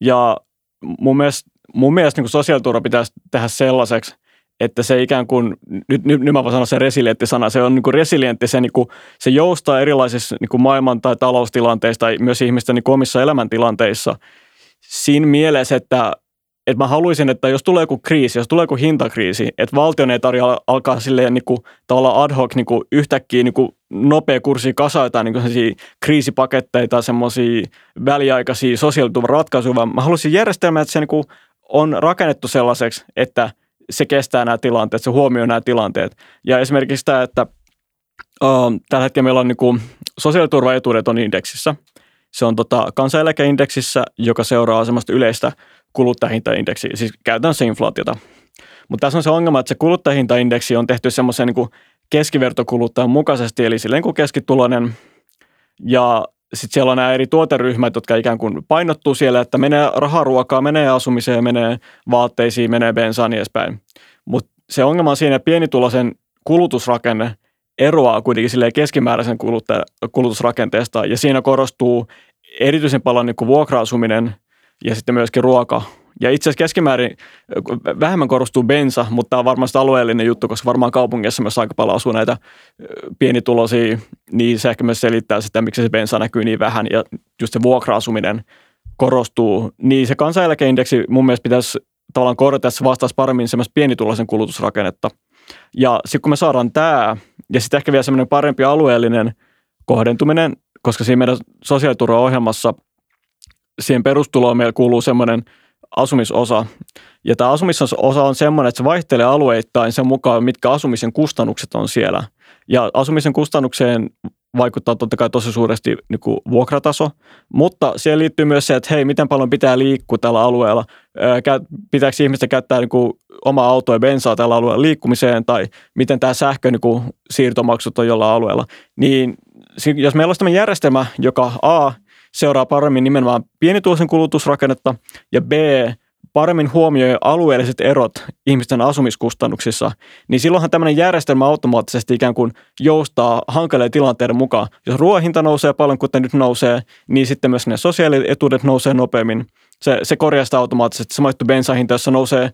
Ja mun mielestä, mun mielestä niin kuin sosiaaliturva pitäisi tehdä sellaiseksi, että se ikään kuin, nyt, nyt, nyt mä voin sanoa se resilientti sana, se on niin kuin resilientti, se, niin kuin, se joustaa erilaisissa niin kuin maailman- tai taloustilanteissa tai myös ihmisten niin kuin omissa elämäntilanteissa – siinä mielessä, että, että mä haluaisin, että jos tulee joku kriisi, jos tulee joku hintakriisi, että valtion ei tarvitse alkaa silleen niin kuin, ad hoc niin kuin, yhtäkkiä niin kuin, nopea kurssi kasa jotain niin kriisipaketteja tai semmoisia väliaikaisia sosiaaliturvaratkaisuja, vaan mä haluaisin järjestelmää, että se niin kuin, on rakennettu sellaiseksi, että se kestää nämä tilanteet, se huomioi nämä tilanteet. Ja esimerkiksi tämä, että uh, tällä hetkellä meillä on niin kuin, sosiaaliturvaetuudet on indeksissä – se on tota kansaneläkeindeksissä, joka seuraa semmoista yleistä kuluttajahintaindeksiä, siis käytännössä inflaatiota. Mutta tässä on se ongelma, että se kuluttajahintaindeksi on tehty semmoisen niin keskivertokuluttajan mukaisesti, eli silleen kuin keskituloinen. Ja sitten siellä on nämä eri tuoteryhmät, jotka ikään kuin painottuu siellä, että menee raharuokaa, menee asumiseen, menee vaatteisiin, menee bensaan niin edespäin. Mutta se ongelma on siinä, että pienituloisen kulutusrakenne eroaa kuitenkin keskimääräisen kulutusrakenteesta ja siinä korostuu erityisen paljon niin kuin vuokra-asuminen ja sitten myöskin ruoka. Ja itse asiassa keskimäärin vähemmän korostuu bensa, mutta tämä on varmasti alueellinen juttu, koska varmaan kaupungissa myös aika paljon asuu näitä pienituloisia, niin se ehkä myös selittää sitä, miksi se bensa näkyy niin vähän ja just se vuokra-asuminen korostuu. Niin se kansaneläkeindeksi mun mielestä pitäisi tavallaan korjata, että se vastaisi paremmin semmoista pienituloisen kulutusrakennetta. Ja sitten kun me saadaan tämä ja sitten ehkä vielä semmoinen parempi alueellinen kohdentuminen, koska siinä meidän sosiaaliturvaohjelmassa siihen perustuloon meillä kuuluu semmoinen asumisosa. Ja tämä asumisosa on semmoinen, että se vaihtelee alueittain sen mukaan, mitkä asumisen kustannukset on siellä. Ja asumisen kustannukseen vaikuttaa totta kai tosi suuresti niin kuin vuokrataso, mutta siihen liittyy myös se, että hei, miten paljon pitää liikkua tällä alueella. Pitääkö ihmistä käyttää niin oma auto ja bensaa tällä alueella liikkumiseen tai miten tämä sähkö niin kuin siirtomaksut on jollain alueella. Niin jos meillä olisi tämä järjestelmä, joka A seuraa paremmin nimenomaan pienituloisen kulutusrakennetta ja B paremmin huomioi alueelliset erot ihmisten asumiskustannuksissa, niin silloinhan tämmöinen järjestelmä automaattisesti ikään kuin joustaa hankaleen tilanteiden mukaan. Jos ruoahinta nousee paljon, kuten nyt nousee, niin sitten myös ne sosiaalietuudet nousee nopeammin. Se, se korjaa sitä automaattisesti. Sama juttu bensahinta, jossa nousee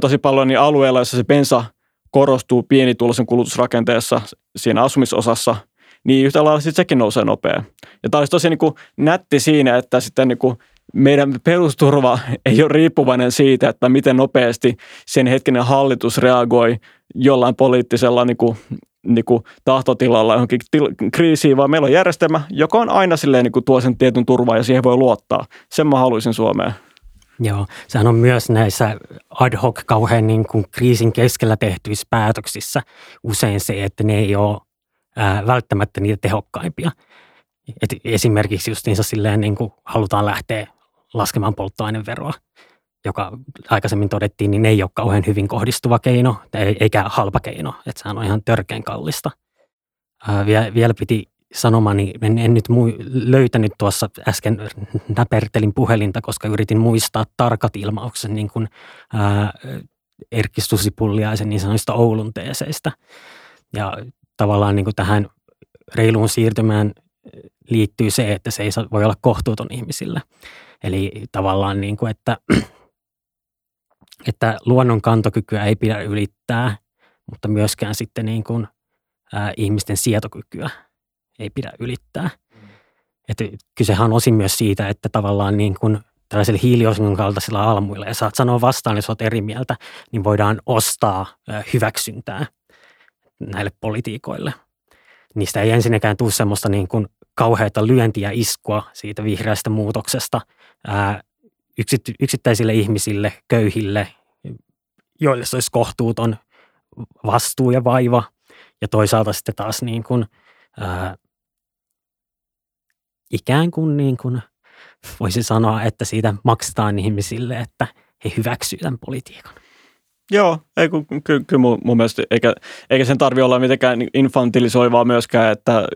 tosi paljon, niin alueella, jossa se bensa korostuu pienituloisen kulutusrakenteessa siinä asumisosassa, niin yhtä lailla sitten sekin nousee nopea. Ja tämä olisi tosi niin kuin nätti siinä, että sitten niin kuin meidän perusturva ei ole riippuvainen siitä, että miten nopeasti sen hetkinen hallitus reagoi jollain poliittisella niin kuin, niin kuin tahtotilalla johonkin til- kriisiin, vaan meillä on järjestelmä, joka on aina silleen niin kuin tuo sen tietyn turvaa ja siihen voi luottaa. Sen mä haluaisin Suomeen. Joo, sehän on myös näissä ad hoc kauhean niin kuin kriisin keskellä tehtyissä päätöksissä usein se, että ne ei ole ää, välttämättä niitä tehokkaimpia. Et esimerkiksi justiinsa silleen niin kuin halutaan lähteä laskemaan polttoaineveroa, joka aikaisemmin todettiin, niin ei ole kauhean hyvin kohdistuva keino, eikä halpa keino, että sehän on ihan törkeän kallista. Ää, vielä, vielä piti sanomani, en, en nyt mui, löytänyt tuossa äsken, näpertelin puhelinta, koska yritin muistaa tarkat ilmauksen niin kuin, ää, Erkki Susipulliaisen niin sanoista Oulun teeseistä. Ja tavallaan niin kuin tähän reiluun siirtymään liittyy se, että se ei voi olla kohtuuton ihmisille. Eli tavallaan niin kuin, että, että luonnon kantokykyä ei pidä ylittää, mutta myöskään sitten niin kuin, ää, ihmisten sietokykyä ei pidä ylittää. Mm. Että kysehän on osin myös siitä, että tavallaan niin kuin tällaisilla hiiliosingon kaltaisilla almuilla, ja saat sanoa vastaan, jos olet eri mieltä, niin voidaan ostaa hyväksyntää näille politiikoille. Niistä ei ensinnäkään tule semmoista niin kuin kauheata lyöntiä iskua siitä vihreästä muutoksesta ää, yksittäisille ihmisille, köyhille, joille se olisi kohtuuton vastuu ja vaiva. Ja toisaalta sitten taas niin kuin, ää, ikään kuin, niin kuin voisi sanoa, että siitä maksetaan ihmisille, että he hyväksyvät tämän politiikan. Joo, ei, kyllä ky, ky, mun, mun mielestä, eikä, eikä sen tarvitse olla mitenkään infantilisoivaa myöskään, että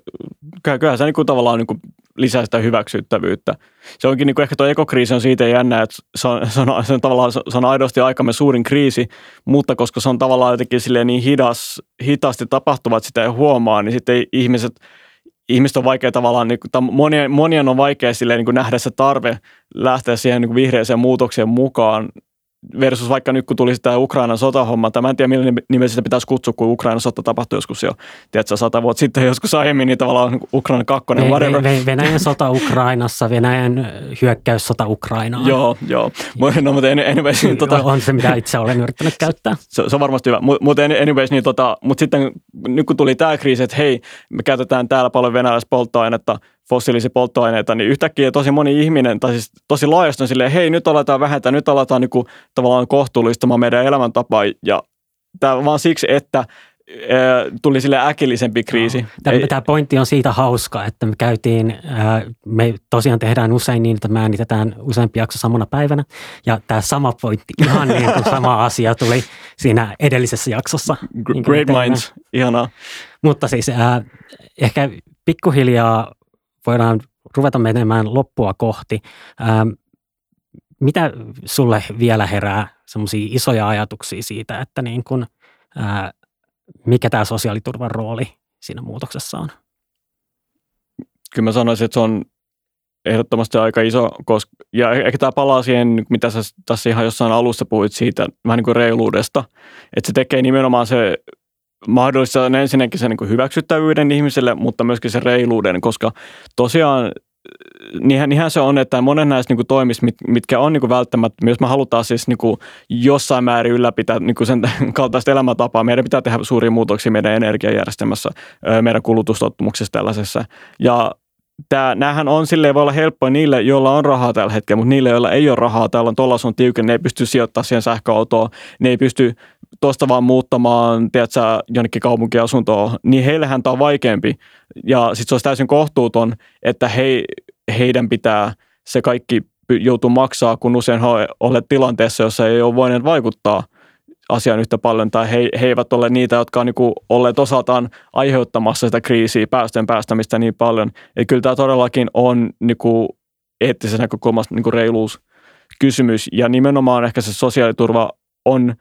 kyllähän se niin kuin tavallaan niin kuin lisää sitä hyväksyttävyyttä. Se onkin niin kuin ehkä tuo ekokriisi on siitä jännä, että se on, se on, se on tavallaan se on aidosti aikamme suurin kriisi, mutta koska se on tavallaan jotenkin niin hidas, hitaasti tapahtuvat, että sitä ei huomaa, niin sitten ihmiset – ihmiset on vaikea tavallaan, niin kuin, monien, monien on vaikea silleen, niin kuin nähdä se tarve lähteä siihen niin kuin vihreäseen muutokseen mukaan versus vaikka nyt kun tuli tämä Ukrainan sotahomma, tai mä en tiedä millä nimellä sitä pitäisi kutsua, kun Ukrainan sota tapahtui joskus jo, tiedätkö, sata vuotta sitten joskus aiemmin, niin tavallaan Ukrainan kakkonen, whatever. Venäjän sota Ukrainassa, Venäjän hyökkäyssota Ukrainaan. joo, joo. No, mutta anyways, niin, tota, on se, mitä itse olen yrittänyt käyttää. Se, se on varmasti hyvä, mutta anyways, niin tota, mutta sitten nyt kun tuli tämä kriisi, että hei, me käytetään täällä paljon venäläistä polttoainetta, fossiilisia polttoaineita, niin yhtäkkiä tosi moni ihminen, tai siis tosi laajasti on silleen, hei nyt aletaan vähentää, nyt aletaan niin kuin, tavallaan kohtuullistamaan meidän elämäntapaa, ja tämä vaan siksi, että tuli sille äkillisempi kriisi. No, tämä, tämä pointti on siitä hauska, että me käytiin, me tosiaan tehdään usein niin, että me äänitetään useampi jakso samana päivänä. Ja tämä sama pointti, ihan niin kuin sama asia tuli siinä edellisessä jaksossa. Niin Great minds, ihanaa. Mutta siis äh, ehkä pikkuhiljaa voidaan ruveta menemään loppua kohti. Ähm, mitä sulle vielä herää semmoisia isoja ajatuksia siitä, että niin kun, ää, mikä tämä sosiaaliturvan rooli siinä muutoksessa on? Kyllä mä sanoisin, että se on ehdottomasti aika iso, koska, ja ehkä tämä palaa siihen, mitä sä tässä ihan jossain alussa puhuit siitä, vähän niin kuin reiluudesta, että se tekee nimenomaan se mahdollista on ensinnäkin se niin hyväksyttävyyden ihmiselle, mutta myöskin se reiluuden, koska tosiaan niinhän, niinhän se on, että monen näistä niin toimista, mit, mitkä on niin välttämättä, jos me halutaan siis niin kuin jossain määrin ylläpitää niin kuin sen kaltaista elämäntapaa, meidän pitää tehdä suuria muutoksia meidän energiajärjestelmässä, meidän kulutustottumuksessa tällaisessa. Ja tämä, näähän on silleen, voi olla helppoa niille, joilla on rahaa tällä hetkellä, mutta niille, joilla ei ole rahaa, täällä on tuolla on tiukin, ne ei pysty sijoittamaan siihen sähköautoon, ne ei pysty tuosta vaan muuttamaan, tiedätkö, jonnekin kaupunkiasuntoon, niin heillähän tämä on vaikeampi. Ja sitten se olisi täysin kohtuuton, että he, heidän pitää se kaikki joutuu maksaa, kun usein he ovat tilanteessa, jossa ei ole voineet vaikuttaa asiaan yhtä paljon, tai he, he eivät ole niitä, jotka on niin olleet osaltaan aiheuttamassa sitä kriisiä, päästöjen päästämistä niin paljon. Eli kyllä tämä todellakin on niin kuin eettisessä näkökulmasta niin kuin reiluus kysymys ja nimenomaan ehkä se sosiaaliturva on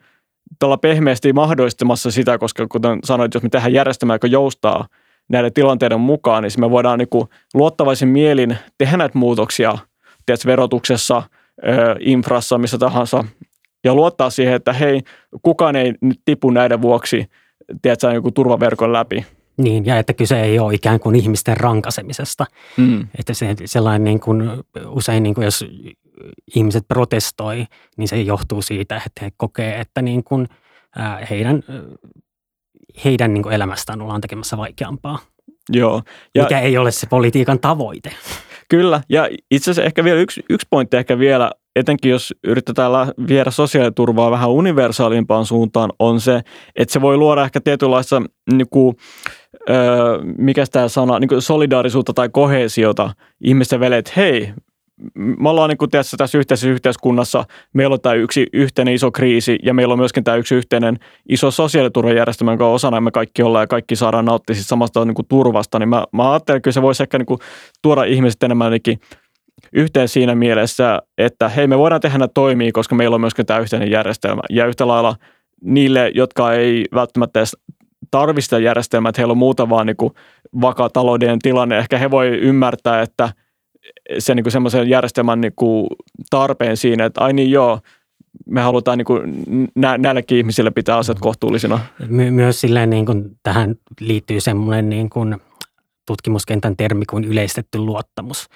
tällä pehmeästi mahdollistamassa sitä, koska kuten sanoit, jos me tehdään järjestelmä, joka joustaa näiden tilanteiden mukaan, niin me voidaan niin kuin luottavaisin mielin tehdä näitä muutoksia tiedätkö, verotuksessa, infrassa, missä tahansa, ja luottaa siihen, että hei, kukaan ei nyt tipu näiden vuoksi, tiedätkö, joku turvaverkon läpi. Niin, ja että kyse ei ole ikään kuin ihmisten rankasemisesta. Mm. Että se, sellainen niin kuin, usein, niin kuin jos ihmiset protestoi, niin se johtuu siitä, että he kokee, että niin kuin, heidän, heidän niin kuin elämästään ollaan tekemässä vaikeampaa. Joo. Ja, mikä ei ole se politiikan tavoite. Kyllä, ja itse asiassa ehkä vielä yksi, yksi pointti ehkä vielä, etenkin jos yritetään viedä sosiaaliturvaa vähän universaalimpaan suuntaan, on se, että se voi luoda ehkä tietynlaista, niin kuin, öö, mikä tämä sana, niin kuin solidaarisuutta tai kohesiota ihmisten välillä, että hei, me ollaan niin tässä, tässä yhteisessä yhteiskunnassa, meillä on tämä yksi yhteinen iso kriisi ja meillä on myöskin tämä yksi yhteinen iso sosiaaliturvajärjestelmä, jonka osana me kaikki ollaan ja kaikki saadaan nauttia samasta niin kuin turvasta, niin mä, mä ajattelen, että kyllä se voisi ehkä niin kuin tuoda ihmiset enemmän yhteen siinä mielessä, että hei me voidaan tehdä näitä toimia, koska meillä on myöskin tämä yhteinen järjestelmä. Ja yhtä lailla niille, jotka ei välttämättä edes tarvista järjestelmää, että heillä on muuta vaan niin kuin vakaa taloudellinen tilanne, ehkä he voi ymmärtää, että – se niin semmoisen järjestelmän niin kuin tarpeen siinä, että ai niin joo, me halutaan niin kuin, nä, näillekin ihmisille pitää asiat mm. kohtuullisina. My, myös silleen niin kuin tähän liittyy semmoinen niin kuin tutkimuskentän termi kuin yleistetty luottamus.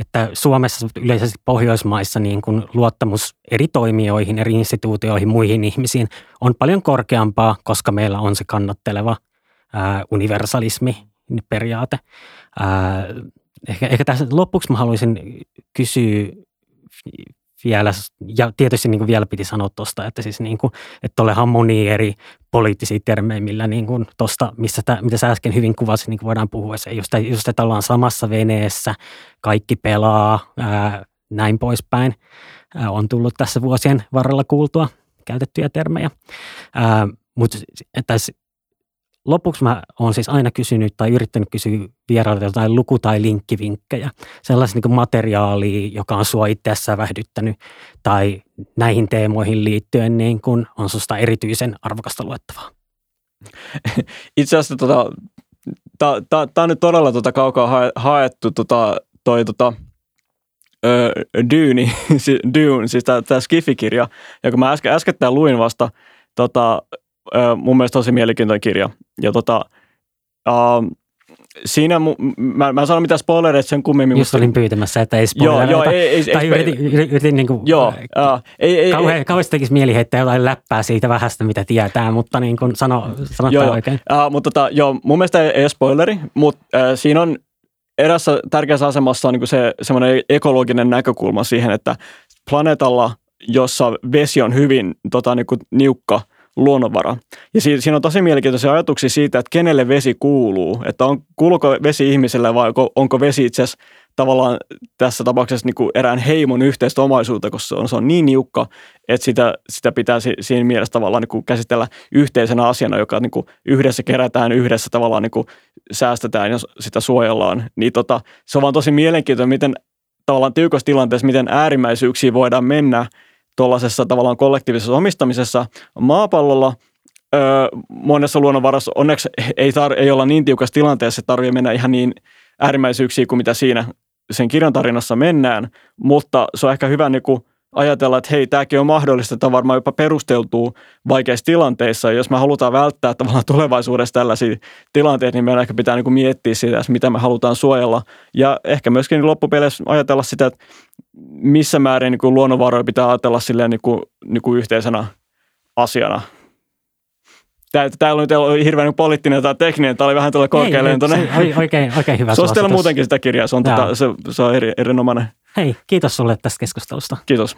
Että Suomessa yleisesti Pohjoismaissa niin kuin luottamus eri toimijoihin, eri instituutioihin, muihin ihmisiin on paljon korkeampaa, koska meillä on se kannatteleva ää, universalismi periaate. Ää, ehkä, ehkä tässä lopuksi mä haluaisin kysyä vielä, ja tietysti niin kuin vielä piti sanoa tuosta, että siis niin kuin, että olehan moni eri poliittisia termejä, millä niin kuin tosta, missä tä, mitä sä äsken hyvin kuvasit, niin kuin voidaan puhua se, just, just että ollaan samassa veneessä, kaikki pelaa, ää, näin poispäin, ää, on tullut tässä vuosien varrella kuultua käytettyjä termejä. Ää, mutta lopuksi mä oon siis aina kysynyt tai yrittänyt kysyä vierailta jotain luku- tai linkkivinkkejä. Sellaista niin materiaalia, joka on sua itseässä vähdyttänyt tai näihin teemoihin liittyen niin kun on susta erityisen arvokasta luettavaa. Itse asiassa tota, tämä on nyt todella tota kaukaa haettu tota, toi tota, ö, Dune, Dune, siis tämä Skifi-kirja, joka mä äsken, äskettäin luin vasta, tota, mun mielestä tosi mielenkiintoinen kirja. Ja tota, uh, siinä, mu, mä, mä en sano mitään spoilereita sen kummemmin. Just olin pyytämässä, että ei spoilereita. Joo, joo, ei, ei, tai ei, yritin, yritin niin kuin, joo, uh, ei, ei, kauhe, ei, kauheasti tekisi mieli heittää jotain läppää siitä vähästä, mitä tietää, mutta niin kuin sano, sano joo, oikein. Uh, mutta tota, joo, mun mielestä ei, ei spoileri, mutta uh, siinä on erässä tärkeässä asemassa on niin se semmoinen ekologinen näkökulma siihen, että planeetalla, jossa vesi on hyvin tota, niin kuin niukka – luonnonvara. Ja siinä on tosi mielenkiintoisia ajatuksia siitä, että kenelle vesi kuuluu. Että on, kuuluuko vesi ihmiselle vai onko, onko vesi itse asiassa tavallaan tässä tapauksessa niin kuin erään heimon yhteistä omaisuutta, koska se on, se on niin niukka, että sitä, sitä pitää siinä mielessä tavallaan niin kuin käsitellä yhteisenä asiana, joka niin kuin yhdessä kerätään, yhdessä tavallaan niin kuin säästetään ja sitä suojellaan. Niin tota, se on vaan tosi mielenkiintoinen, miten tavallaan tiukassa tilanteessa, miten äärimmäisyyksiin voidaan mennä – tuollaisessa tavallaan kollektiivisessa omistamisessa maapallolla öö, monessa luonnonvarassa onneksi ei, tar- ei olla niin tiukassa tilanteessa, että tarvitsee mennä ihan niin äärimmäisyyksiin kuin mitä siinä sen kirjan tarinassa mennään, mutta se on ehkä hyvä niin kuin ajatella, että hei, tämäkin on mahdollista, on varmaan jopa perusteltuu vaikeissa tilanteissa. Jos me halutaan välttää tavallaan tulevaisuudessa tällaisia tilanteita, niin meidän ehkä pitää niin kuin miettiä sitä, että mitä me halutaan suojella. Ja ehkä myöskin loppupeleissä ajatella sitä, että missä määrin niin kuin luonnonvaroja pitää ajatella silleen niin kuin, niin kuin yhteisenä asiana. Tämä, tämä oli hirveän niin poliittinen tai tekninen, tämä oli vähän tuolla korkealentoinen. Oikein, oikein hyvä Suosittelen muutenkin sitä kirjaa, se on, tota, se, se on eri, erinomainen. Hei, kiitos sulle tästä keskustelusta. Kiitos.